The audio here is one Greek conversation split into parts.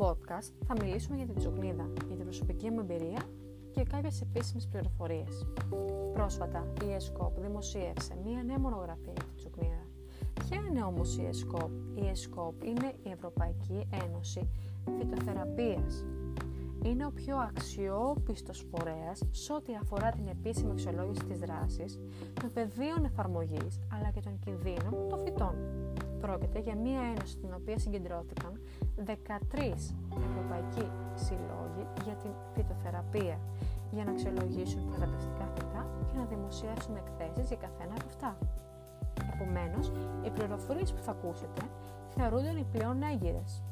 podcast θα μιλήσουμε για την τσουκνίδα, για την προσωπική μου εμπειρία και κάποιες επίσημες πληροφορίες. Πρόσφατα, η ΕΣΚΟΠ δημοσίευσε μία νέα μονογραφία για την τσουκνίδα. Ποια είναι όμως η ΕΣΚΟΠ; Η ΕΣΚΟΠ είναι η Ευρωπαϊκή Ένωση Φυτοθεραπείας. Είναι ο πιο αξιόπιστος φορέας σε ό,τι αφορά την επίσημη αξιολόγηση της δράσης, των πεδίων εφαρμογής αλλά και των κινδύνων των φυτών. Πρόκειται για μία ένωση στην οποία συγκεντρώθηκαν 13 ευρωπαϊκοί συλλόγοι για την φυτοθεραπεία για να αξιολογήσουν τα θεραπευτικά φυτά και να δημοσιεύσουν εκθέσεις για καθένα από αυτά. Επομένως, οι πληροφορίες που θα ακούσετε θεωρούνται οι πλέον έγκυρες.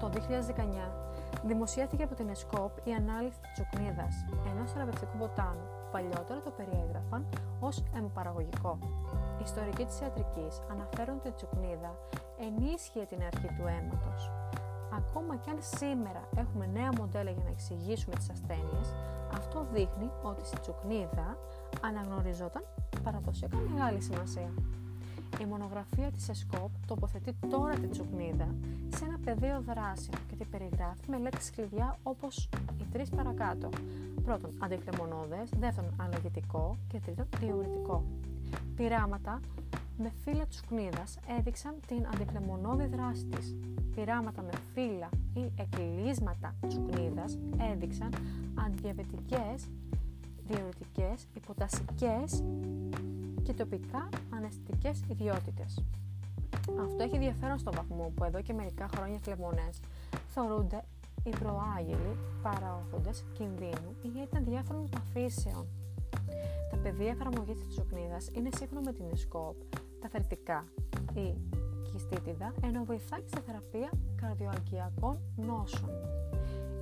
Το 2019 δημοσιεύθηκε από την ΕΣΚΟΠ η ανάλυση της τσουκνίδας, ενός θεραπευτικού βοτάνου, που παλιότερα το περιέγραφαν ως αιμοπαραγωγικό. Οι ιστορικοί της ιατρικής αναφέρουν ότι η τσουκνίδα ενίσχυε την αρχή του αίματος. Ακόμα και αν σήμερα έχουμε νέα μοντέλα για να εξηγήσουμε τις ασθένειες, αυτό δείχνει ότι στη τσουκνίδα αναγνωριζόταν παραδοσιακά μεγάλη σημασία. Η μονογραφία της ΕΣΚΟΠ τοποθετεί τώρα την τσουκνίδα σε ένα πεδίο δράσεων και την περιγράφει με λέξεις κλειδιά όπως οι τρεις παρακάτω. Πρώτον, αντικλεμονώδες, δεύτερον, αλλαγητικό και τρίτον, διουρητικό. Πειράματα με φύλλα τσουκνίδας έδειξαν την αντικλεμονώδη δράση της. Πειράματα με φύλλα ή εκκλείσματα τσουκνίδας έδειξαν αντιδιαβετικές, διουρητικές, υποτασικές και τοπικά αναισθητικές ιδιότητες. Αυτό έχει ενδιαφέρον στο βαθμό που εδώ και μερικά χρόνια φλεγμονές θεωρούνται οι προάγγελοι παράγοντες κινδύνου ή ήταν διάφορων παθήσεων. Τα πεδία εφαρμογής της τσουκνίδα είναι σύμφωνα με την ΕΣΚΟΠ τα θερτικά ή κιστίτιδα, ενώ βοηθάει στη θεραπεία καρδιοαγκιακών νόσων.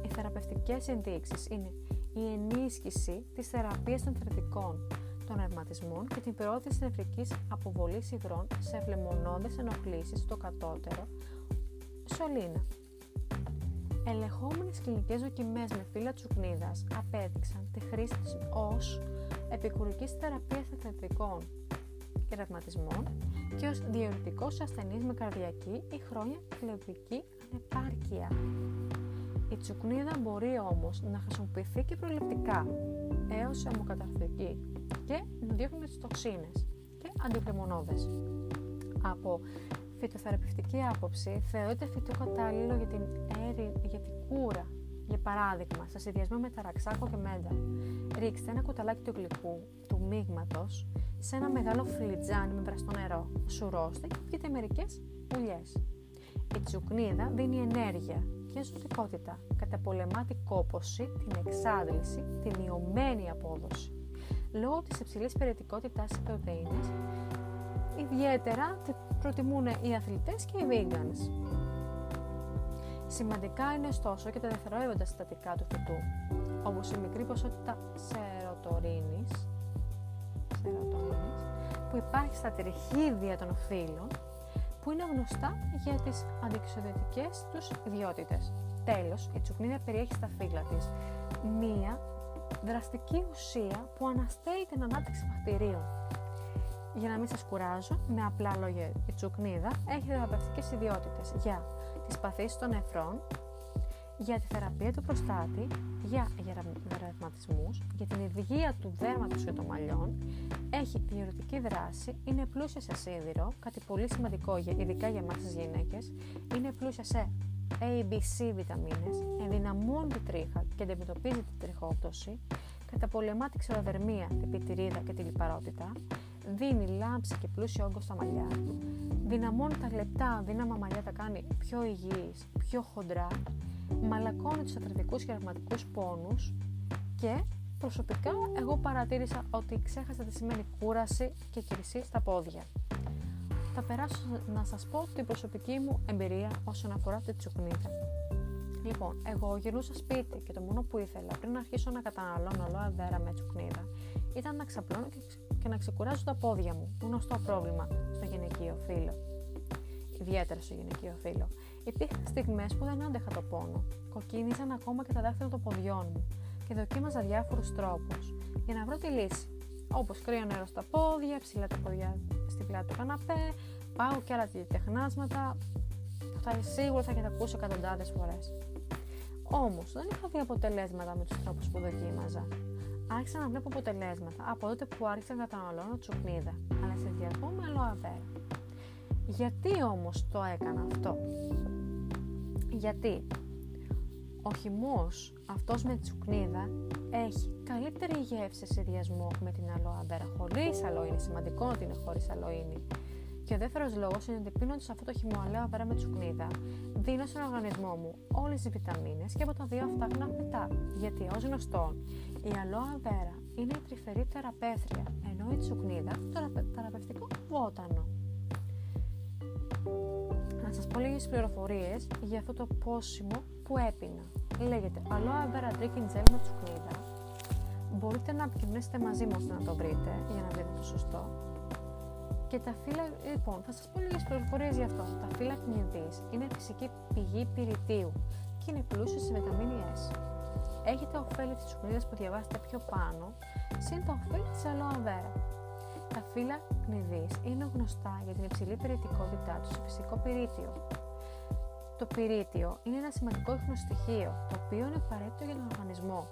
Οι θεραπευτικές ενδείξεις είναι η ενίσχυση της θεραπείας των θερτικών, των ερματισμών και την προώθηση νευρικής αποβολής υγρών σε ευλεμονώδες ενοχλήσεις στο κατώτερο σωλήνα. Ελεγχόμενες κλινικές δοκιμές με φύλλα τσουκνίδας απέδειξαν τη χρήση της ως επικουρικής θεραπείας θετικών και ρευματισμών και ως διαιωρητικός ασθενής με καρδιακή ή χρόνια κλεβική ανεπάρκεια. Η τσουκνίδα μπορεί όμως να χρησιμοποιηθεί και προληπτικά έως αιμοκαταρθρική και να διώχνουν τις τοξίνες και αντιπλημμονώδες. Από φυτοθεραπευτική άποψη θεωρείται φυτό κατάλληλο για την, έρη, για την κούρα. Για παράδειγμα, σε συνδυασμό με ταραξάκο και μέντα, ρίξτε ένα κουταλάκι του γλυκού, του μείγματος, σε ένα μεγάλο φλιτζάνι με βραστό νερό. Σουρώστε και πιείτε μερικές ουλιέ. Η τσουκνίδα δίνει ενέργεια και ζωτικότητα. Καταπολεμά την κόπωση, την εξάντληση, τη μειωμένη απόδοση. Λόγω της υψηλής περιετικότητάς της πρωτεΐνης, ιδιαίτερα προτιμούν οι αθλητές και οι vegans. Σημαντικά είναι ωστόσο και τα δευτερεύοντα συστατικά του φυτού, όπως η μικρή ποσότητα σερωτορίνης, σερωτορίνης που υπάρχει στα τριχίδια των φύλων, που είναι γνωστά για τις αντιξοδετικές τους ιδιότητες. Τέλος, η τσουκνίδα περιέχει στα φύλλα της μία δραστική ουσία που αναστέλει την ανάπτυξη βακτηρίων. Για να μην σας κουράζω, με απλά λόγια η τσουκνίδα έχει θεραπευτικές ιδιότητες για τις παθήσεις των νεφρών, για τη θεραπεία του προστάτη, για γεραματισμούς, για την υγεία του δέρματος και των μαλλιών, έχει διορωτική δράση, είναι πλούσια σε σίδηρο, κάτι πολύ σημαντικό ειδικά για εμάς τις γυναίκες, είναι πλούσια σε A, B, C βιταμίνες, ενδυναμώνει τη τρίχα και αντιμετωπίζει την τριχόπτωση, καταπολεμά τη ξεροδερμία, την πιτηρίδα και τη λιπαρότητα, δίνει λάμψη και πλούσιο όγκο στα μαλλιά, δυναμώνει τα λεπτά δύναμα μαλλιά, τα κάνει πιο υγιείς, πιο χοντρά, μαλακώνει τους αθλητικούς και αρματικούς πόνους και προσωπικά εγώ παρατήρησα ότι ξέχασα τι σημαίνει κούραση και κυρισή στα πόδια. Θα περάσω να σας πω την προσωπική μου εμπειρία όσον αφορά τη τσουκνίδα. Λοιπόν, εγώ γυρνούσα σπίτι και το μόνο που ήθελα πριν αρχίσω να καταναλώνω λόγα βέρα με τσουκνίδα ήταν να ξαπλώνω και να ξεκουράζω τα πόδια μου. Γνωστό πρόβλημα στο γυναικείο φύλλο. Ιδιαίτερα στο γυναικείο φύλλο. Υπήρχαν στιγμές που δεν άντεχα το πόνο. Κοκκίνιζαν ακόμα και τα δάχτυλα των ποδιών μου και δοκίμαζα διάφορους τρόπους για να βρω τη λύση. Όπως κρύο νερό στα πόδια, ψηλά τα πόδια στην πλάτη του καναπέ, πάω και άλλα τεχνάσματα, αυτά σίγουρα θα έχετε ακούσει εκατοντάδες φορές. Όμως δεν είχα δει αποτελέσματα με τους τρόπους που δοκίμαζα. Άρχισα να βλέπω αποτελέσματα από τότε που άρχισα να καταναλώνω τσουκνίδα, αλλά σε διαδμό με aloe Γιατί όμως το έκανα αυτό; Γιατί ο χυμός αυτός με τσουκνίδα έχει καλύτερη γεύση σε συνδυασμό με την αλοαβέρα χωρίς αλοίνη. Σημαντικό ότι είναι χωρίς αλοίνη. Και ο δεύτερος λόγος είναι ότι πίνοντας αυτό το χυμό αλοαβέρα με τσουκνίδα, δίνω στον οργανισμό μου όλες τις βιταμίνες και από τα δύο αυτά μετά. Γιατί ως γνωστό, η αλοαβέρα είναι η τρυφερή θεραπεύτρια, ενώ η τσουκνίδα το θεραπευτικό βότανο. Να σας πω λίγες πληροφορίες για αυτό το πόσιμο που έπινα. Λέγεται Aloe Vera Drinking Gel με τσουκνίδα. Μπορείτε να επικοινωνήσετε μαζί μου ώστε να το βρείτε για να βρείτε το σωστό. Και τα φύλλα, λοιπόν, θα σας πω λίγες πληροφορίες για αυτό. Τα φύλλα κνηδής είναι φυσική πηγή πυρητίου και είναι πλούσιο σε βιταμίνη S. Έχετε ωφέλη της τσουκνίδας που διαβάσετε πιο πάνω, συν τα ωφέλη της Aloe Vera. Τα φύλλα κνηδής είναι γνωστά για την υψηλή πυρητικότητά τους σε φυσικό πυρίτιο. Το πυρίτιο είναι ένα σημαντικό στοιχείο, το οποίο είναι απαραίτητο για τον οργανισμό.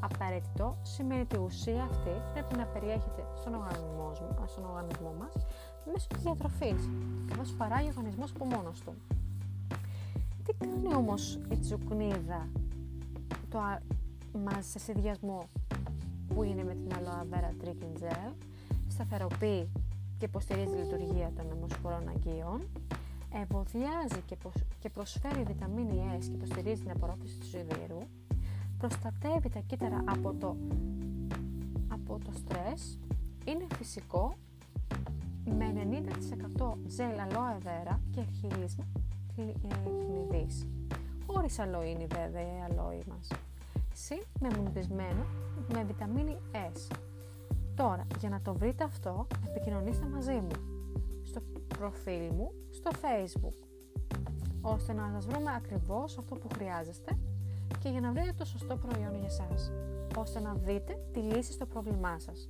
Απαραίτητο σημαίνει ότι η ουσία αυτή πρέπει να περιέχεται στον οργανισμό, στον οργανισμό μας μέσω της διατροφής, καθώς παράγει ο οργανισμός από μόνος του. Τι κάνει όμως η τσουκνίδα το, μαζί σε συνδυασμό που είναι με την Aloe Vera Drinking Gel, σταθεροποιεί και υποστηρίζει τη λειτουργία των αιμοσπορών αγκίων, ευωδιάζει και προσφέρει βιταμίνη S και υποστηρίζει την απορρόφηση του σιδήρου, προστατεύει τα κύτταρα από το, από το στρες, είναι φυσικό με 90% ζέλ αλόε βέρα και αρχιλίσμα κνηδής. Χωρίς αλοίνη βέβαια η αλόη μας. Συν με με βιταμίνη S. Τώρα, για να το βρείτε αυτό, επικοινωνήστε μαζί μου στο προφίλ μου στο facebook ώστε να σας βρούμε ακριβώς αυτό που χρειάζεστε και για να βρείτε το σωστό προϊόν για σας ώστε να δείτε τη λύση στο πρόβλημά σας.